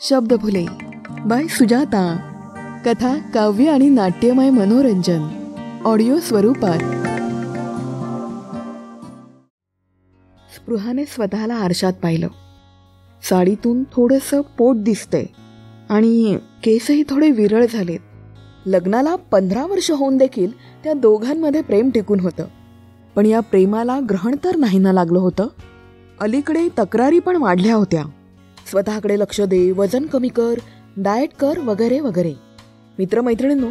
शब्द फुले बाय सुजाता. कथा काव्य आणि नाट्यमय मनोरंजन. ऑडिओ स्वरूपात. स्पृहाने स्वतःला आरशात पाहिलं. साडीतून थोडंसं पोट दिसतंय. आणि केसही थोडे विरळ झालेत. लग्नाला पंधरा वर्ष होऊन देखील त्या दोघांमध्ये प्रेम टिकून होतं. पण या प्रेमाला ग्रहण तर नाही ना लागलं होतं. अलीकडे तक्रारी पण वाढल्या होत्या. स्वतःकडे लक्ष दे वजन कमी कर डाएट कर वगैरे वगैरे. मित्रमैत्रिणींनो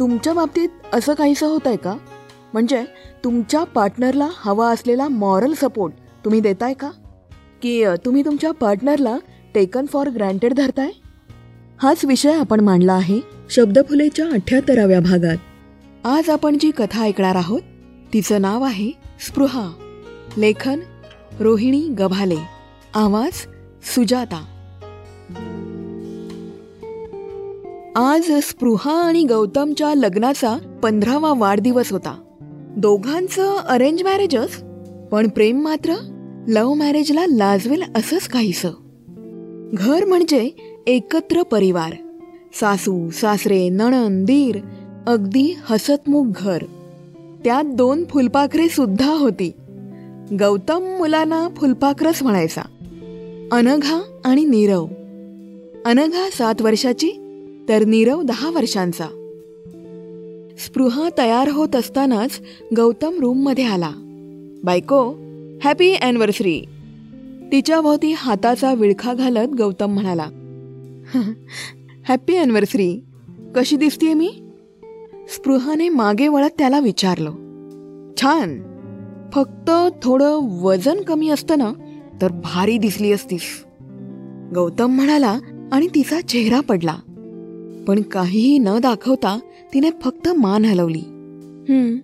तुमच्या बाबतीत असं काहीसं होत आहे का? म्हणजे तुमच्या पार्टनरला हवा असलेला मॉरल सपोर्ट तुम्ही देताय का? की तुम्ही तुमच्या पार्टनरला टेकन फॉर ग्रँटेड धरताय? हाच विषय आपण मांडला आहे शब्दफुलेच्या अठ्याहत्तराव्या भागात. आज आपण जी कथा ऐकणार आहोत तिचं नाव आहे स्पृहा. लेखन रोहिणी गभाले. आवाज सुजाता. आज स्पृहा आणि गौतमच्या लग्नाचा पंधरावा वाढदिवस होता. दोघांचं अरेंज मॅरेजच पण प्रेम मात्र लव्ह मॅरेजला लाजवेल असंच काहीसं. घर म्हणजे एकत्र परिवार. सासू सासरे नणन दीर अगदी हसतमुख घर. त्यात दोन फुलपाखरे सुद्धा होती. गौतम मुलांना फुलपाखरच म्हणायचा. अनघा आणि नीरव. अनघा सात वर्षाची तर नीरव दहा वर्षांचा. स्पृहा तयार होत असतानाच गौतम रूममध्ये आला. बायको हॅपी अॅनिव्हर्सरी. तिच्या भोवती हाताचा विळखा घालत गौतम म्हणाला हॅपी अॅनिव्हर्सरी. कशी दिसतीये मी? स्पृहाने मागे वळत त्याला विचारलं छान. फक्त थोडं वजन कमी असतं ना तर भारी दिसली असतीस. गौतम म्हणाला आणि तिचा चेहरा पडला. पण काहीही न दाखवता तिने फक्त मान हलवली. हम्म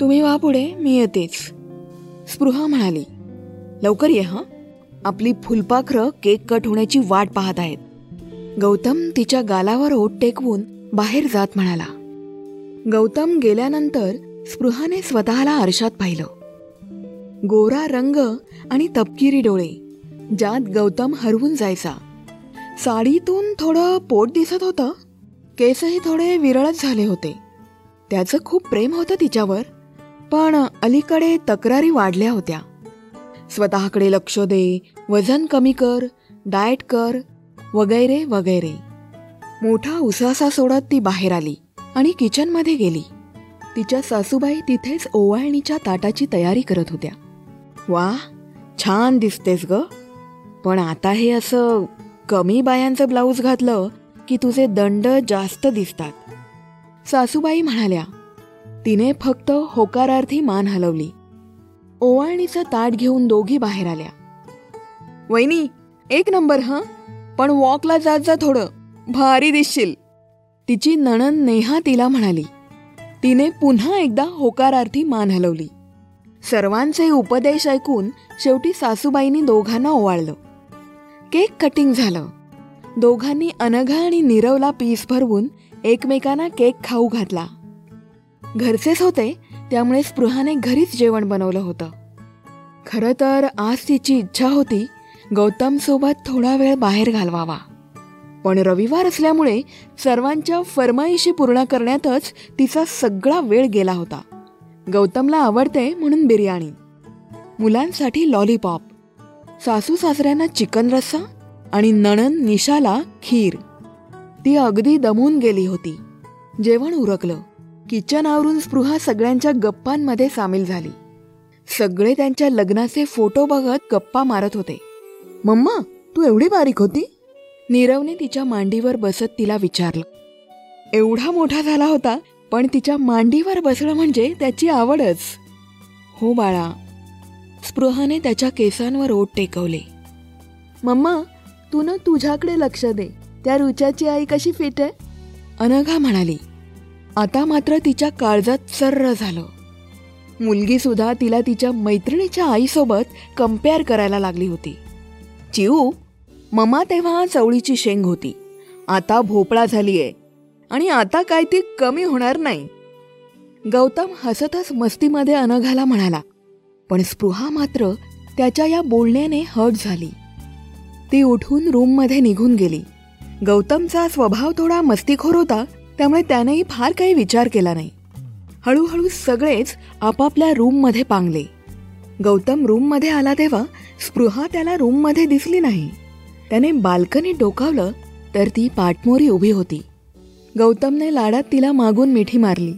तुम्ही वा पुढे मी येतेच. स्पृहा म्हणाली. लवकर ये हं. आपली फुलपाखरं केक कट होण्याची वाट पाहत आहेत. गौतम तिच्या गालावर ओट टेकवून बाहेर जात म्हणाला. गौतम गेल्यानंतर स्पृहाने स्वतःला आरशात पाहिलं. गोरा रंग आणि तपकिरी डोळे ज्यात गौतम हरवून जायचा. साडीतून थोडं पोट दिसत होतं. केसही थोडे विरळच झाले होते. त्याचं खूप प्रेम होतं तिच्यावर पण अलीकडे तक्रारी वाढल्या होत्या. स्वतःकडे लक्ष दे वजन कमी कर डाएट कर वगैरे वगैरे. मोठा उसासा सोडत ती बाहेर आली आणि किचनमध्ये गेली. तिच्या सासूबाई तिथेच ओवाळणीच्या ताटाची तयारी करत होत्या. वा छान दिसतेस ग. पण आता हे असं कमी बायांचं ब्लाऊज घातलं की तुझे दंड जास्त दिसतात. सासूबाई म्हणाल्या तिने फक्त होकारार्थी मान हलवली. ओवाळणीचं ताट घेऊन दोघी बाहेर आल्या. वहिनी एक नंबर हं? पण वॉकला जात जा थोडं भारी दिसशील. तिची नणन नेहा तिला म्हणाली. तिने पुन्हा एकदा होकारार्थी मान हलवली. सर्वांचे उपदेश ऐकून शेवटी सासूबाईंनी दोघांना ओवाळलं. केक कटिंग झालं. दोघांनी अनघा आणि नीरवला पीस भरवून एकमेकांना केक खाऊ घातला. घरचेच होते त्यामुळे स्पृहाने घरीच जेवण बनवलं होतं. खरं तर आज तिची इच्छा होती गौतमसोबत थोडा वेळ बाहेर घालवावा. पण रविवार असल्यामुळे सर्वांच्या फरमाईशी पूर्ण करण्यातच तिचा सगळा वेळ गेला होता. गौतमला आवडते म्हणून बिर्याणी. मुलांसाठी लॉलीपॉप सासू सासऱ्यांना चिकन रस्सा आणि नणन निशाला खीर. ती अगदी दमून गेली होती. जेवण उरकलं. किचन आवरून स्पृहा सगळ्यांच्या गप्पांमध्ये सामील झाली. सगळे त्यांच्या लग्नाचे फोटो बघत गप्पा मारत होते. मम्मा तू एवढी बारीक होती? नीरवने तिच्या मांडीवर बसत तिला विचारलं. एवढा मोठा झाला होता पण तिच्या मांडीवर बसणं म्हणजे त्याची आवडच. हो बाळा. स्पृहाने त्याच्या केसांवर ओट टेकवले. मम्मा तू ना तुझ्याकडे लक्ष दे. त्या रुचाची आई कशी फिट आहे? अनघा म्हणाली. आता मात्र तिच्या काळजात सर्र झालं. मुलगी सुद्धा तिला तिच्या मैत्रिणीच्या आईसोबत कंपेअर करायला लागली होती. चिऊ ममा तेव्हा चवळीची शेंग होती. आता भोपळा झालीये. आणि आता काय ती कमी होणार नाही. गौतम हसतच मस्तीमध्ये अनघाला म्हणाला पण स्पृहा मात्र त्याच्या या बोलण्याने हट झाली. ती उठून रूममध्ये निघून गेली. गौतमचा स्वभाव थोडा मस्तीखोर होता त्यामुळे त्यानेही फार काही विचार केला नाही. हळूहळू सगळेच आपापल्या रूममध्ये पांगले. गौतम रूममध्ये आला तेव्हा स्पृहा त्याला रूममध्ये दिसली नाही. त्याने बाल्कनी डोकावलं तर ती पाठमोरी उभी होती. गौतमने लाडात तिला मागून मिठी मारली.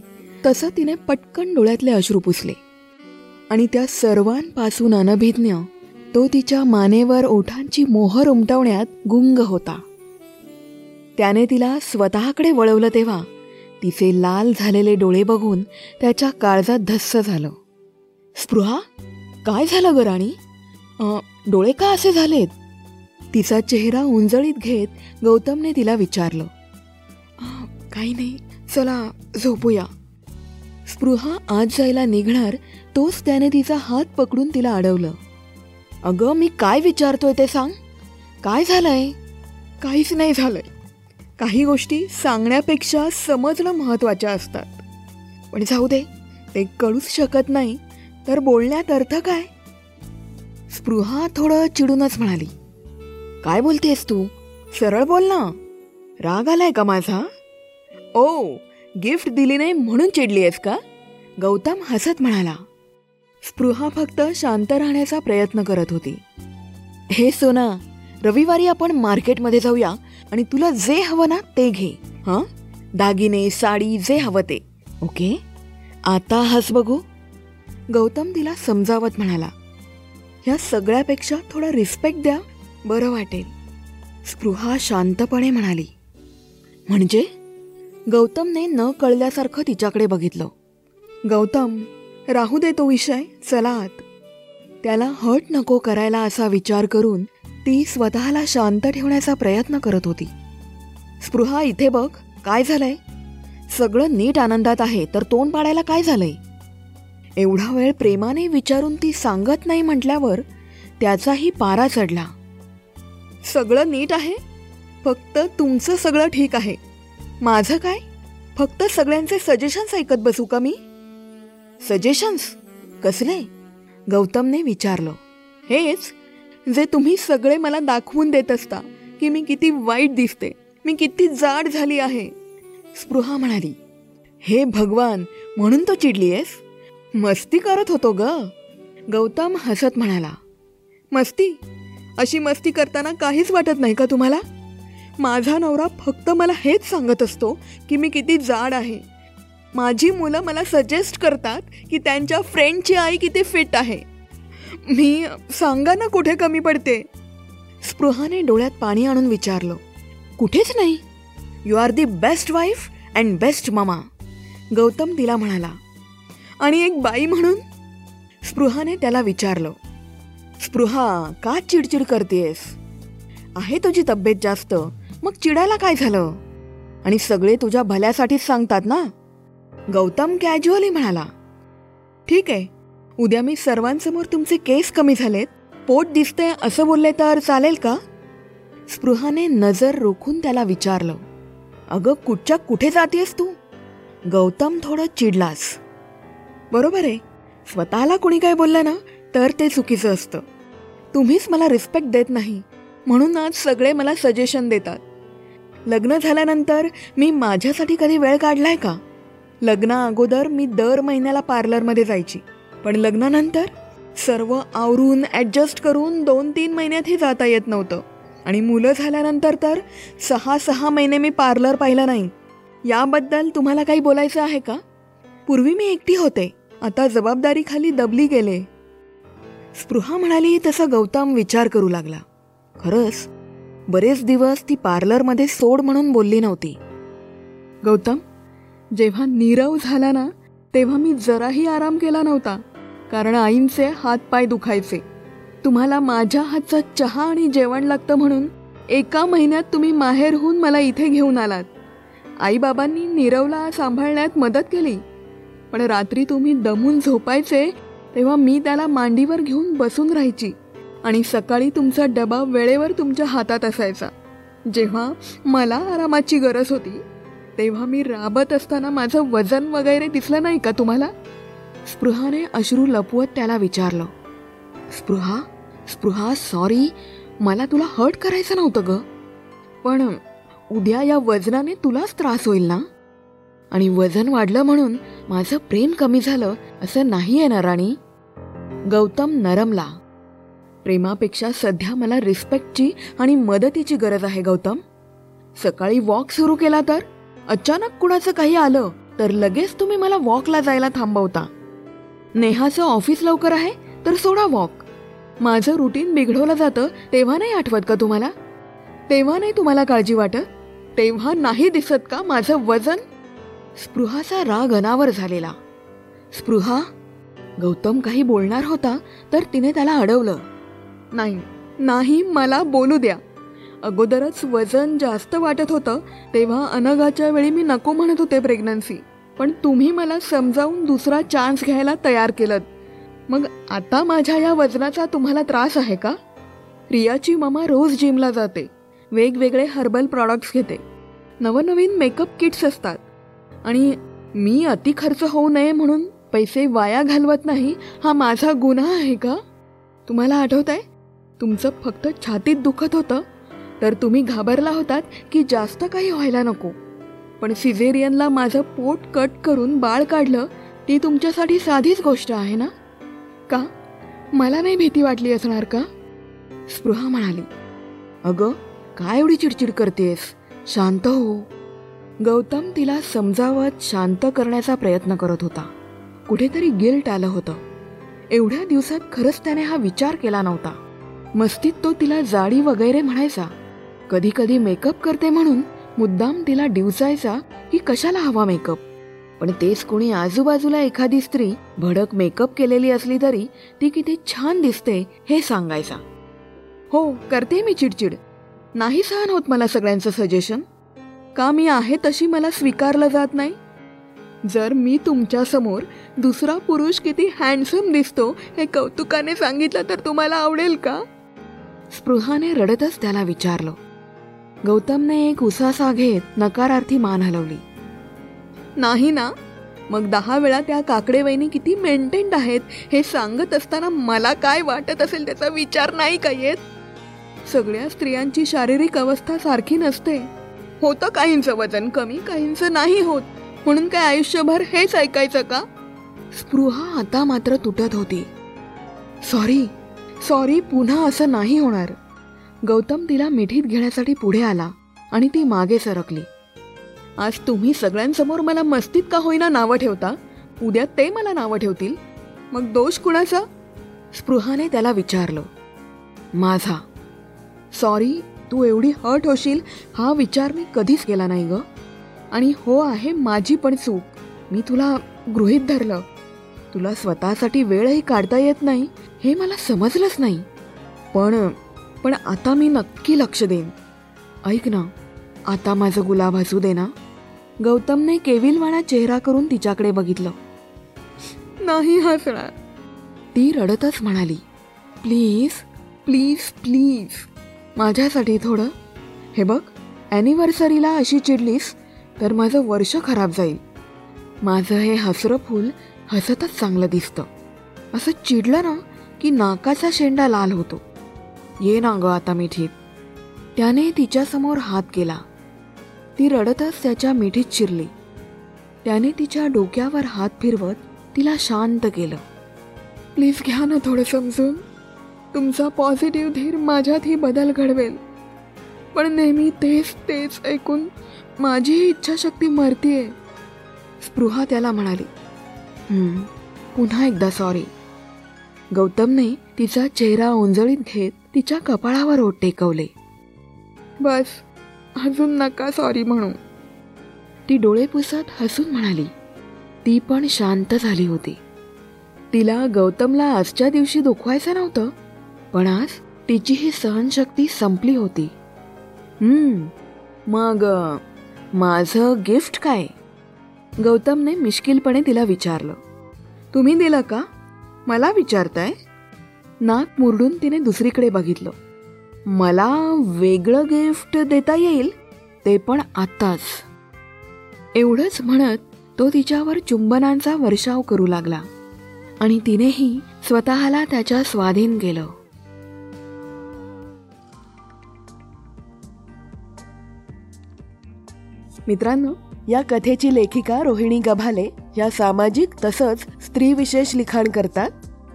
तसं तिने पटकन डोळ्यातले अश्रू पुसले. आणि त्या सर्वांपासून अनभिज्ञ तो तिच्या मानेवर ओठांची मोहर उमटवण्यात गुंग होता. त्याने तिला स्वतःकडे वळवलं तेव्हा तिचे लाल झालेले डोळे बघून त्याच्या काळजात धस्स झालं. स्पृहा काय झालं ग राणी? डोळे का असे झालेत? तिचा चेहरा उंजळीत घेत गौतमने तिला विचारलं. काही नाही. चला झोपूया. स्पृहा आज जायला निघणार तोच त्याने तिचा हात पकडून तिला अडवलं. अगं मी काय विचारतोय ते सांग. काय झालंय? काहीच नाही झालंय. काही गोष्टी सांगण्यापेक्षा समजणं महत्त्वाच्या असतात. पण जाऊ दे ते कळूच शकत नाही तर बोलण्यात अर्थ काय? स्पृहा थोडं चिडूनच म्हणाली. काय बोलतेस तू? सरळ बोल ना. राग आलाय का माझा? ओ गिफ्ट दिली नाही म्हणून चिडली आहेस का? गौतम हसत म्हणाला. स्पृहा फक्त शांत राहण्याचा प्रयत्न करत होती. हे सोना रविवारी आपण मार्केटमध्ये जाऊया आणि तुला जे हवं ना ते घे हां? दागिने साडी जे हवं ते ओके? आता हस बघू. गौतम तिला समजावत म्हणाला. ह्या सगळ्यापेक्षा थोडा रिस्पेक्ट द्या बरं वाटेल. स्पृहा शांतपणे म्हणाली. म्हणजे? गौतमने न कळल्यासारखं तिच्याकडे बघितलं. गौतम राहू दे तो विषय चला आत. त्याला हट नको करायला असा विचार करून ती स्वतःला शांत ठेवण्याचा प्रयत्न करत होती. स्पृहा इथे बघ काय झालंय? सगळं नीट आनंदात आहे तर तोंड पाडायला काय झालंय? एवढा वेळ प्रेमाने विचारून ती सांगत नाही म्हटल्यावर त्याचाही पारा चढला. सगळं नीट आहे? फक्त तुमचं सगळं ठीक आहे. माझं काय? फक्त सगळ्यांचे सजेशन्स ऐकत बसू का मी? सजेशन्स कसले? गौतमने विचारलं. हेच जे तुम्ही सगळे मला दाखवून देत असता की मी किती वाईट दिसते मी किती जाड झाली आहे. स्पृहा म्हणाली हे भगवान म्हणून तो चिडली आहेस मस्ती करत होतो ग. गौतम हसत म्हणाला मस्ती? अशी मस्ती करताना काहीच वाटत नाही का तुम्हाला? माझा नवरा फक्त मला हेच सांगत असतो की मी किती जाड आहे. माझी मुलं मला सजेस्ट करतात की त्यांच्या फ्रेंडची आई किती फिट आहे. मी सांगा ना कुठे कमी पडते. स्पृहाने डोळ्यात पाणी आणून विचारलं कुठेच नाही. You are the best wife and best मामा गौतम तिला म्हणाला आणि एक बाई म्हणून? स्पृहाने त्याला विचारलं स्पृहा का चिडचिड करतेस आहे तुझी तब्येत जास्त? मग चिडायला काय झालं? आणि सगळे तुझ्या भल्यासाठीच सांगतात ना? गौतम कॅज्युअली म्हणाला ठीक आहे उद्या मी सर्वांसमोर तुमचे केस कमी झालेत. पोट दिसते असं बोलले तर चालेल का? स्पृहाने नजर रोखून त्याला विचारलं अगं कुठच्या कुठे जातेस तू? गौतम थोडं चिडलास. बरोबर आहे स्वतःला कुणी काय बोललं ना तर ते चुकीचं असतं. तुम्हीच मला रिस्पेक्ट देत नाही. म्हणून आज सगळे मला सजेशन देतात. लग्न झाल्यानंतर मी माझ्यासाठी कधी वेळ काढलाय का? लग्ना अगोदर मी दर महिन्याला पार्लरमध्ये जायची. पण लग्नानंतर सर्व आवरून ॲडजस्ट करून दोन तीन महिन्यातही जाता येत नव्हतं. आणि मुलं झाल्यानंतर तर सहा सहा महिने मी पार्लर पाहिलं नाही. याबद्दल तुम्हाला काही बोलायचं आहे का? पूर्वी मी एकटी होते. आता जबाबदारीखाली दबली गेले. स्पृहा म्हणाली तसं गौतम विचार करू लागला. खरंच बरेच दिवस ती पार्लरमध्ये सोड म्हणून बोलली नव्हती. गौतम जेव्हा नीरव झाला ना तेव्हा मी जराही आराम केला नव्हता कारण आईंचे हातपाय दुखायचे. तुम्हाला माझ्या हातचा चहा आणि जेवण लागतं म्हणून एका महिन्यात तुम्ही माहेरहून मला इथे घेऊन आलात. आईबाबांनी नीरवला सांभाळण्यात मदत केली. पण रात्री तुम्ही दमून झोपायचे तेव्हा मी त्याला मांडीवर घेऊन बसून राहायची. आणि सकाळी तुमचा डबा वेळेवर तुमच्या हातात असायचा. जेव्हा मला आरामाची गरज होती तेव्हा मी राबत असताना माझं वजन वगैरे दिसलं नाही का तुम्हाला? स्पृहाने अश्रू लपवत त्याला विचारलं. स्पृहा? स्पृहा सॉरी मला तुला हर्ट करायचं नव्हतं ग. पण उद्या या वजनाने तुलाच त्रास होईल ना? आणि वजन वाढलं म्हणून माझं प्रेम कमी झालं असं नाही आहे ना राणी. गौतम नरमला. प्रेमापेक्षा सध्या मला रिस्पेक्टची आणि मदतीची गरज आहे गौतम. सकाळी वॉक सुरू केला तर? अचानक कुणाचं काही आलं तर लगेच तुम्ही मला वॉकला जायला थांबवता. नेहाचं ऑफिस लवकर आहे तर सोडा वॉक. माझं रुटीन बिघडवलं जातं तेव्हा नाही आठवत का तुम्हाला? तेव्हा नाही तुम्हाला काळजी वाटत? तेव्हा नाही दिसत का माझं वजन? स्पृहाचा राग अनावर झालेला. स्पृहा? गौतम काही बोलणार होता तर तिने त्याला अडवलं. नाही नाही मला बोलू द्या. अगोदरच वजन जास्त वाटत होतं तेव्हा अनगाच्या वेळी मी नको म्हणत होते प्रेग्नन्सी पण तुम्ही मला समजावून दुसरा चान्स घ्यायला तयार केलं मग आता माझ्या या वजनाचा तुम्हाला त्रास आहे का? रियाची मामा रोज जिमला जाते. वेगवेगळे हर्बल प्रॉडक्ट्स घेते. नवनवीन मेकअप किट्स असतात. आणि मी अति खर्च होऊ नये म्हणून पैसे वाया घालवत नाही हा माझा गुन्हा आहे का? तुम्हाला आठवत आहे तुमचं फक्त छातीत दुखत होतं तर तुम्ही घाबरला होतात की जास्त काही व्हायला नको. पण सिझेरियनला माझं पोट कट करून बाळ काढलं ती तुमच्यासाठी साधीच गोष्ट आहे ना? का? मला नाही भीती वाटली असणार का? स्पृहा म्हणाली. अगं काय एवढी चिडचिड करतेस? शांत हो. गौतम तिला समजावत शांत करण्याचा प्रयत्न करत होता. कुठेतरी गिल्ट आलं होतं. एवढ्या दिवसात खरंच त्याने हा विचार केला नव्हता. मस्तीत तो तिला जाडी वगैरे म्हणायचा. कधी कधी मेकअप करते म्हणून मुद्दाम तिला डिवचायचा की कशाला हवा मेकअप? पण तेच कोणी आजूबाजूला एखादी स्त्री भडक मेकअप केलेली असली तरी ती किती छान दिसते हे सांगायचा. हो करते मी चिडचिड. नाही सहन होत मला सगळ्यांचं सजेशन का मी आहे तशी मला स्वीकारलं जात नाही? जर मी तुमच्यासमोर दुसरा पुरुष किती हँडसम दिसतो हे कौतुकाने सांगितलं तर तुम्हाला आवडेल का? स्पृहाने रडतच त्याला विचारलं. गौतमने एक उसासा घेत नकारार्थी मान हलवली. नाही ना मग दहा वेळा त्या काकडे वहिनी किती मेंटेन्ड आहेत हे सांगत असताना मला काय वाटत असेल त्याचा विचार नाही का येत? सगळ्या स्त्रियांची शारीरिक अवस्था सारखी नसते. होतं काहींचं वजन कमी काहींचं नाही होत. म्हणून काय आयुष्यभर हेच ऐकायचं का? स्पृहा आता मात्र तुटत होती. सॉरी सॉरी पुन्हा असं नाही होणार. गौतम तिला मिठीत घेण्यासाठी पुढे आला आणि ती मागे सरकली. आज तुम्ही सगळ्यांसमोर मला मस्तीत का होईना नावं ठेवता? उद्या ते मला नावं ठेवतील. मग दोष कुणाचा? स्पृहाने त्याला विचारलं. माझा. सॉरी तू एवढी हर्ट होशील हा विचार मी कधीच केला नाही ग. आणि हो आहे माझी पण चूक. मी तुला गृहीत धरलं. तुला स्वतःसाठी वेळही काढता येत नाही. हे मला समजलंच नाही. पण पण आता मी नक्की लक्ष देईन. ऐक ना आता माझं गुलाब हसू दे ना. गौतमने केविलवाणा चेहरा करून तिच्याकडे बघितलं. नाही हसणार. ती रडतच म्हणाली प्लीज प्लीज प्लीज. माझ्यासाठी थोडं. हे बघ ॲनिव्हर्सरीला अशी चिडलीस तर माझं वर्ष खराब जाईल. माझं हे हसरं फूल हसतच चांगलं दिसतं. असं चिडलं ना की नाकाचा शेंडा लाल होतो. ये ना गं आता मिठीत त्याने तिच्यासमोर हात केला. ती रडतच त्याच्या मिठीत शिरली. त्याने तिच्या डोक्यावर हात फिरवत तिला शांत केलं. प्लीज घ्या ना थोडं समजून. तुमचा पॉझिटिव्ह धीर माझ्यातही बदल घडवेल. पण नेहमी तेच तेच ऐकून माझीही इच्छाशक्ती मरतीये. स्पृहा त्याला म्हणाली. पुन्हा एकदा सॉरी गौतमने तिचा चेहरा ओंजळीत घेत तिच्या कपाळावर ओठ टेकवले. बस अजून नका सॉरी म्हणू. ती डोळे पुसत हसून म्हणाली. ती पण शांत झाली होती. तिला गौतमला आजच्या दिवशी दुखवायचं नव्हतं पण आज तिची ही सहनशक्ती संपली होती. हम्म मग माझं गिफ्ट काय? गौतमने मिश्किलपणे तिला विचारलं. तुम्ही दिलं का? मला विचारताय? नाक मुरडून तिने दुसरीकडे बघितलं. मला वेगळं गिफ्ट देता येईल ते पण आत्ताच. एवढंच म्हणत तो तिच्यावर चुंबनांचा वर्षाव करू लागला. आणि तिनेही स्वतःला त्याच्या स्वाधीन केलं. मित्रांनो या कथेची लेखिका रोहिणी गभाले या सामाजिक तसंच स्त्रीविशेष लिखाण करतात.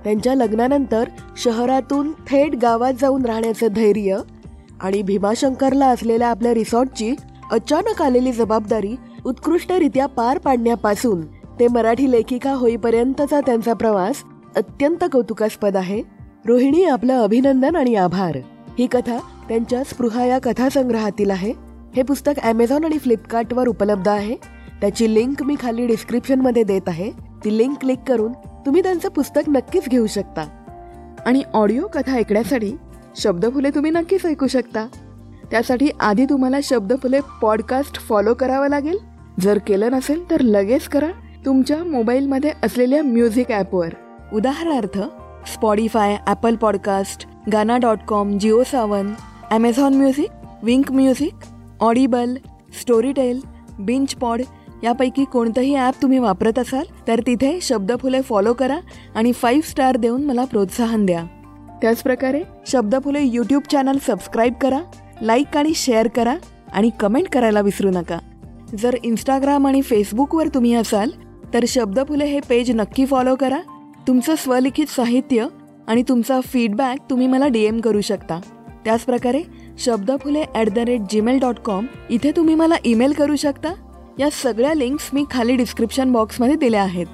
त्यांच्या लग्नानंतर शहरातून थेट गावात जाऊन राहण्याचं धैर्य आणि भीमाशंकरला असलेल्या आपल्या रिसॉर्टची अचानक आलेली जबाबदारी उत्कृष्टरित्या पार पाडण्यापासून ते मराठी लेखिका होईपर्यंतचा त्यांचा प्रवास अत्यंत कौतुकास्पद आहे. रोहिणी आपलं अभिनंदन आणि आभार. ही कथा त्यांच्या स्पृहा या कथासंग्रहातील आहे. हे पुस्तक ॲमेझॉन आणि फ्लिपकार्टवर उपलब्ध आहे. त्याची लिंक मी खाली डिस्क्रिप्शनमध्ये देत आहे. ती लिंक क्लिक करून तुम्ही त्यांचं पुस्तक नक्कीच घेऊ शकता. आणि ऑडिओ कथा ऐकण्यासाठी शब्दफुले तुम्ही नक्कीच ऐकू शकता. त्यासाठी आधी तुम्हाला शब्दफुले पॉडकास्ट फॉलो करावं लागेल. जर केलं नसेल तर लगेच करा तुमच्या मोबाईलमध्ये असलेल्या म्युझिक ॲपवर उदाहरणार्थ Spotify Apple Podcast Gaana dot com Jio Saavn Amazon Music Wink Music Audible Storytel binge pod यापैकी कोणतंही ॲप तुम्ही वापरत असाल तर तिथे शब्दफुले फॉलो करा आणि फाईव्ह स्टार देऊन मला प्रोत्साहन द्या. त्याचप्रकारे शब्दफुले यूट्यूब चॅनल सबस्क्राईब करा लाईक आणि शेअर करा आणि कमेंट करायला विसरू नका. जर इंस्टाग्राम आणि फेसबुकवर तुम्ही असाल तर शब्दफुले हे पेज नक्की फॉलो करा तुमचं स्वलिखित साहित्य आणि तुमचा फीडबॅक तुम्ही मला डी एम करू शकता. त्याचप्रकारे Shabdaphule at the rate Gmail dot com इथे तुम्ही मला ईमेल करू शकता. या सगळ्या लिंक्स मी खाली डिस्क्रिप्शन बॉक्समध्ये दिल्या आहेत.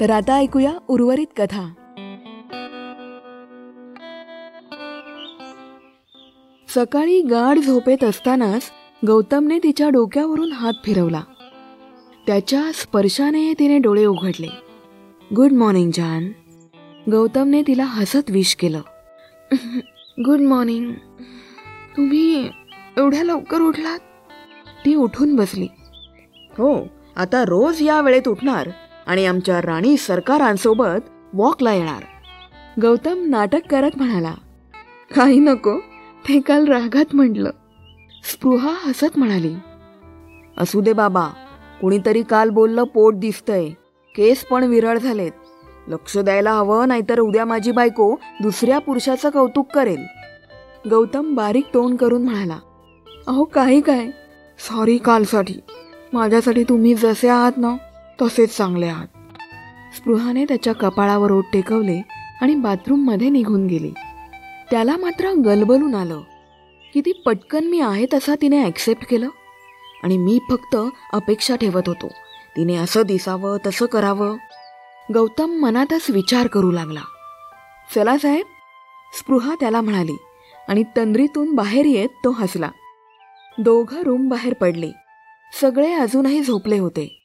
तर आता ऐकूया उर्वरित कथा. सकाळी गाढ झोपेत असतानाच गौतमने तिच्या डोक्यावरून हात फिरवला. त्याच्या स्पर्शाने तिने डोळे उघडले. गुड मॉर्निंग जान गौतमने तिला हसत विश केलं. गुड मॉर्निंग तुम्ही एवढ्या लवकर उठलात? ती उठून बसली. हो आता रोज या वेळेत उठणार आणि आमच्या राणी सरकारांसोबत वॉकला येणार. गौतम नाटक करत म्हणाला काही नको ते काल रागात म्हटलं. स्पृहा हसत म्हणाली असू दे बाबा कुणीतरी काल बोललं पोट दिसतंय. केस पण विरळ झालेत. लक्ष द्यायला हवं नाहीतर उद्या माझी बायको दुसऱ्या पुरुषाचं कौतुक करेल. गौतम बारीक तोंड करून म्हणाला अहो काही काय? सॉरी कालसाठी. माझ्यासाठी तुम्ही जसे आहात ना तसेच चांगले आहात. स्पृहाने त्याच्या कपाळावर ओट टेकवले आणि बाथरूममध्ये निघून गेली. त्याला मात्र गलबलून आलं. किती पटकन मी आहे तसा तिने ॲक्सेप्ट केलं? आणि मी फक्त अपेक्षा ठेवत होतो. तिने असं दिसावं तसं करावं. गौतम मनातच विचार करू लागला. चला साहेब. स्पृहा त्याला म्हणाली आणि तंद्रीतून बाहेर येत तो हसला. दोघं रूम बाहेर पडले. सगळे अजूनही झोपले होते.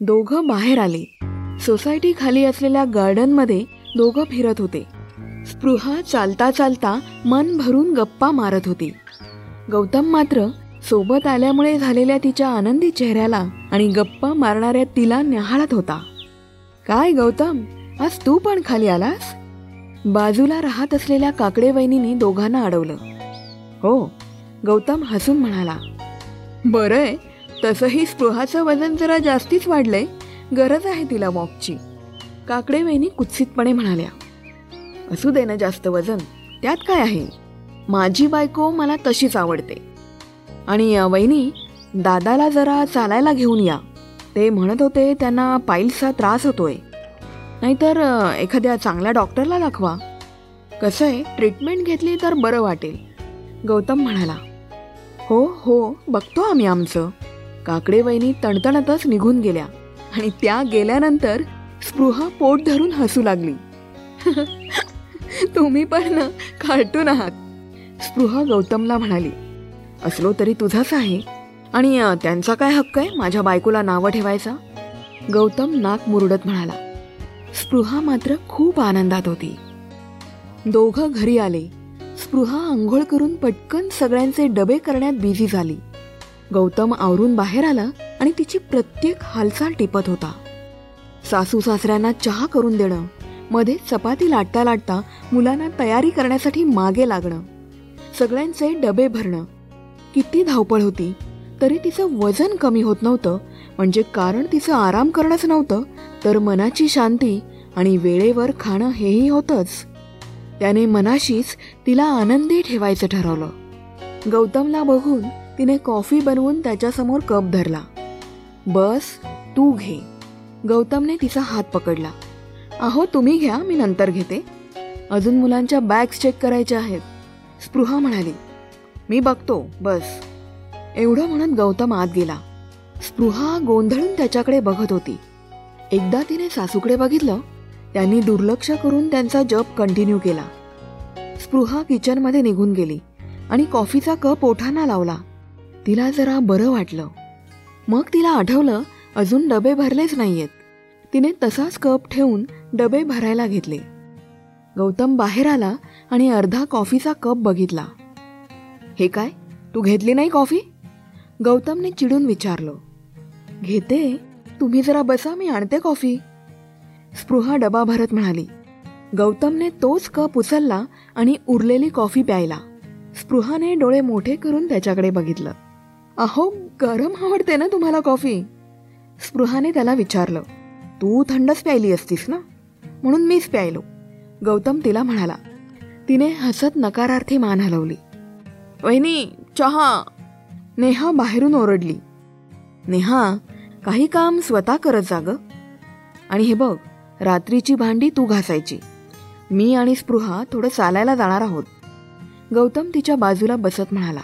दोघं बाहेर आले. सोसायटी खाली असलेल्या गार्डनमध्ये दोघं फिरत होते. स्पृहा चालता चालता मन भरून गप्पा मारत होती. गौतम मात्र सोबत आल्यामुळे झालेल्या तिच्या आनंदी चेहऱ्याला आणि गप्पा मारणाऱ्या तिला न्याहाळत होता. काय गौतम आज तू पण खाली आलास? बाजूला राहत असलेल्या काकडे वहिनीने दोघांना अडवलं. हो गौतम हसून म्हणाला बरंय तसंही स्पृहाचं वजन जरा जास्तीच वाढलंय. गरज आहे तिला वॉकची काकडे वहिनी कुत्सितपणे म्हणाल्या असू दे ना जास्त वजन त्यात काय आहे? माझी बायको मला तशीच आवडते. आणि वहिनी दादाला जरा चालायला घेऊन या. ते म्हणत होते त्यांना पाईल्सचा त्रास होतोय. नाहीतर एखाद्या चांगल्या डॉक्टरला दाखवा. कसं आहे ट्रीटमेंट घेतली तर बरं वाटेल. गौतम म्हणाला हो हो बघतो आम्ही आमचं. काकडे वहिनी तणतणतच निघून गेल्या आणि त्या गेल्यानंतर स्पृहा पोट धरून हसू लागली. तुम्ही पण ना कार्टून आहात. स्पृहा गौतमला म्हणाली असलो तरी तुझाच आहे. आणि त्यांचा काय हक्क आहे माझ्या बायकोला नावं ठेवायचा? गौतम नाक मुरडत म्हणाला स्पृहा मात्र खूप आनंदात होती. दोघं घरी आले. स्पृहा आंघोळ करून पटकन सगळ्यांचे डबे करण्यात बिझी झाली. गौतम आवरून बाहेर आला आणि तिची प्रत्येक हालचाल टिपत होता. सासू सासऱ्यांना चहा करून देणं मध्ये चपाती लाटता लाटता मुलांना तयारी करण्यासाठी मागे लागणं सगळ्यांचे डबे भरणं. किती धावपळ होती तरी तिचं वजन कमी होत नव्हतं म्हणजे कारण तिचं आराम करणंच नव्हतं तर मनाची शांती आणि वेळेवर खाणं हेही होतंच. त्याने मनाशीच तिला आनंदी ठेवायचं ठरवलं. गौतमला बघून तिने कॉफी बनवून त्याच्यासमोर कप धरला. बस तू घे. गौतमने तिचा हात पकडला. अहो तुम्ही घ्या मी नंतर घेते. अजून मुलांच्या बॅग्स चेक करायच्या आहेत. स्पृहा म्हणाली मी बघतो बस. एवढं म्हणत गौतम आत गेला. स्पृहा गोंधळून त्याच्याकडे बघत होती. एकदा तिने सासूकडे बघितलं त्यांनी दुर्लक्ष करून त्यांचा जप कंटिन्यू केला. स्पृहा किचनमध्ये निघून गेली आणि कॉफीचा कप ओठांना लावला. तिला जरा बरं वाटलं. मग तिला आठवलं अजून डबे भरलेच नाहीयेत. तिने तसाच कप ठेवून डबे भरायला घेतले. गौतम बाहेर आला आणि अर्धा कॉफीचा कप बघितला. हे काय? तू घेतली नाही कॉफी? गौतमने चिडून विचारलं. घेते. तुम्ही जरा बसा मी आणते कॉफी. स्पृहा डबा भरत म्हणाली. गौतमने तोच कप उचलला आणि उरलेली कॉफी प्यायला. स्पृहाने डोळे मोठे करून त्याच्याकडे बघितलं. अहो गरम आवडते ना तुम्हाला कॉफी? स्पृहाने त्याला विचारलं. तू थंडच प्यायली असतीस ना? म्हणून मीच प्यायलो. गौतम तिला म्हणाला. तिने हसत नकारार्थी मान हलवली. वहिनी चहा. नेहा बाहेरून ओरडली. नेहा काही काम स्वतः करत जा आणि हे बघ रात्रीची भांडी तू घासायची. मी आणि स्पृहा थोडं चालायला जाणार आहोत. गौतम तिच्या बाजूला बसत म्हणाला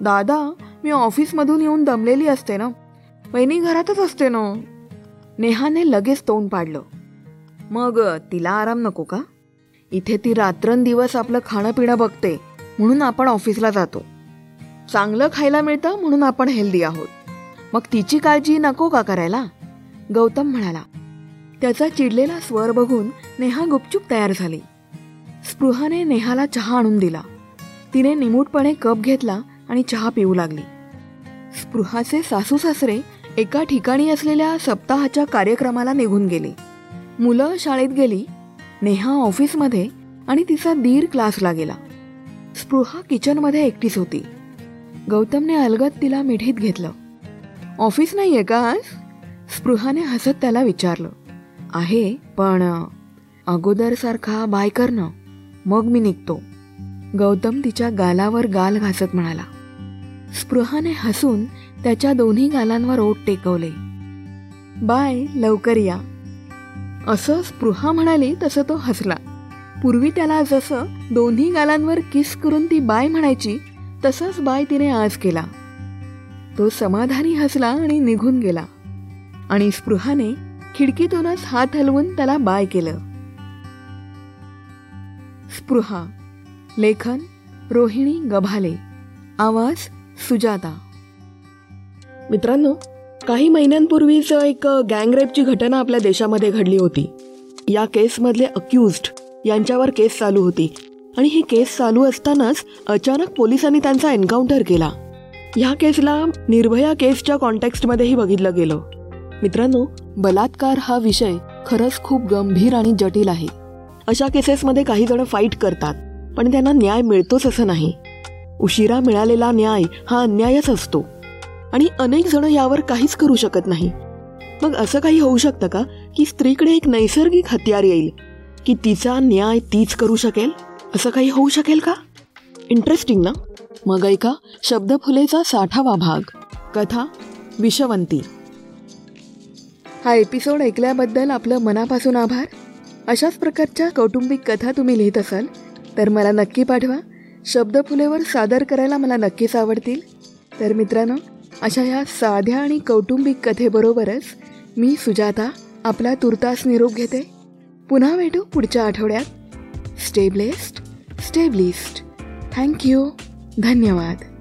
दादा मी ऑफिसमधून येऊन दमलेली असते ना? वहिनी घरातच असते ना? नेहाने लगेच तोंड पाडलं. मग तिला आराम नको का? इथे ती रात्रंदिवस आपलं खाणं पिणं बघते म्हणून आपण ऑफिसला जातो. चांगलं खायला मिळतं म्हणून आपण हेल्दी आहोत. मग तिची काळजी नको का करायला? गौतम म्हणाला. त्याचा चिडलेला स्वर बघून नेहा गुपचूप तयार झाली. स्पृहाने नेहाला चहा आणून दिला. तिने निमूटपणे कप घेतला आणि चहा पिऊ लागली. स्पृहाचे सासू सासरे एका ठिकाणी असलेल्या सप्ताहाच्या कार्यक्रमाला निघून गेले. मुलं शाळेत गेली नेहा ऑफिसमध्ये आणि तिचा दीर क्लासला गेला. स्पृहा किचनमध्ये एकटीच होती. गौतमने अलगत तिला मिठीत घेतलं. ऑफिस नाहीये का आज? स्पृहाने हसत त्याला विचारलं. आहे पण अगोदर सारखा बाय करणं. मग मी निघतो. गौतम तिच्या गालावर गाल घासत म्हणाला. स्पृहाने हसून त्याच्या दोन्ही गालांवर ओट टेकवले. बाय लवकर या. असं स्पृहा म्हणाली तसं तो हसला. पूर्वी त्याला जसं दोन्ही गालांवर किस करून ती बाय म्हणायची तसंच बाय तिने आज केला. तो समाधानी हसला आणि निघून गेला. आणि स्पृहाने खिडकीतूनच हात हलवून त्याला बाय केलं. स्पृहा लेखन रोहिणी गभाले आवाज सुजाता. मित्रांनो काही महिन्यांपूर्वीच एक गँगरेपची घटना आपल्या देशामध्ये घडली होती. या केसमधले अक्युज्ड यांच्यावर केस चालू होती. आणि ही केस चालू असतानाच अचानक पोलिसांनी त्यांचा एन्काउंटर केला. ह्या केसला निर्भया केसच्या कॉन्टेक्स्टमध्येही बघितलं गेलं. मित्रांनो बलात्कार हा विषय खरंच खूप गंभीर आणि जटिल आहे. अशा केसेसमध्ये काही जण फाईट करतात पण त्यांना न्याय मिळतोच असं नाही. उशिरा मिळालेला न्याय हा अन्यायच असतो. आणि अनेक जण यावर काहीच करू शकत नाही. मग असं काही होऊ शकतं का की स्त्रीकडे एक नैसर्गिक हत्यार येईल की तिचा न्याय तीच करू शकेल? असं काही होऊ शकेल का? इंटरेस्टिंग ना? मग ऐका शब्दफुलेचा साठावा भाग. कथा विषवंती. हा एपिसोड ऐकल्याबद्दल आपलं मनापासून आभार. अशाच प्रकारच्या कौटुंबिक कथा तुम्ही लिहित असाल तर मला नक्की पाठवा. शब्दफुलेवर सादर करायला मला नक्कीच आवडतील. तर मित्रांनो अशा ह्या साध्या आणि कौटुंबिक कथेबरोबरच मी सुजाता आपला तुर्तास निरोप घेते. पुन्हा भेटू पुढच्या आठवड्यात. स्टे ब्लेस्ड स्टे थँक्यू धन्यवाद.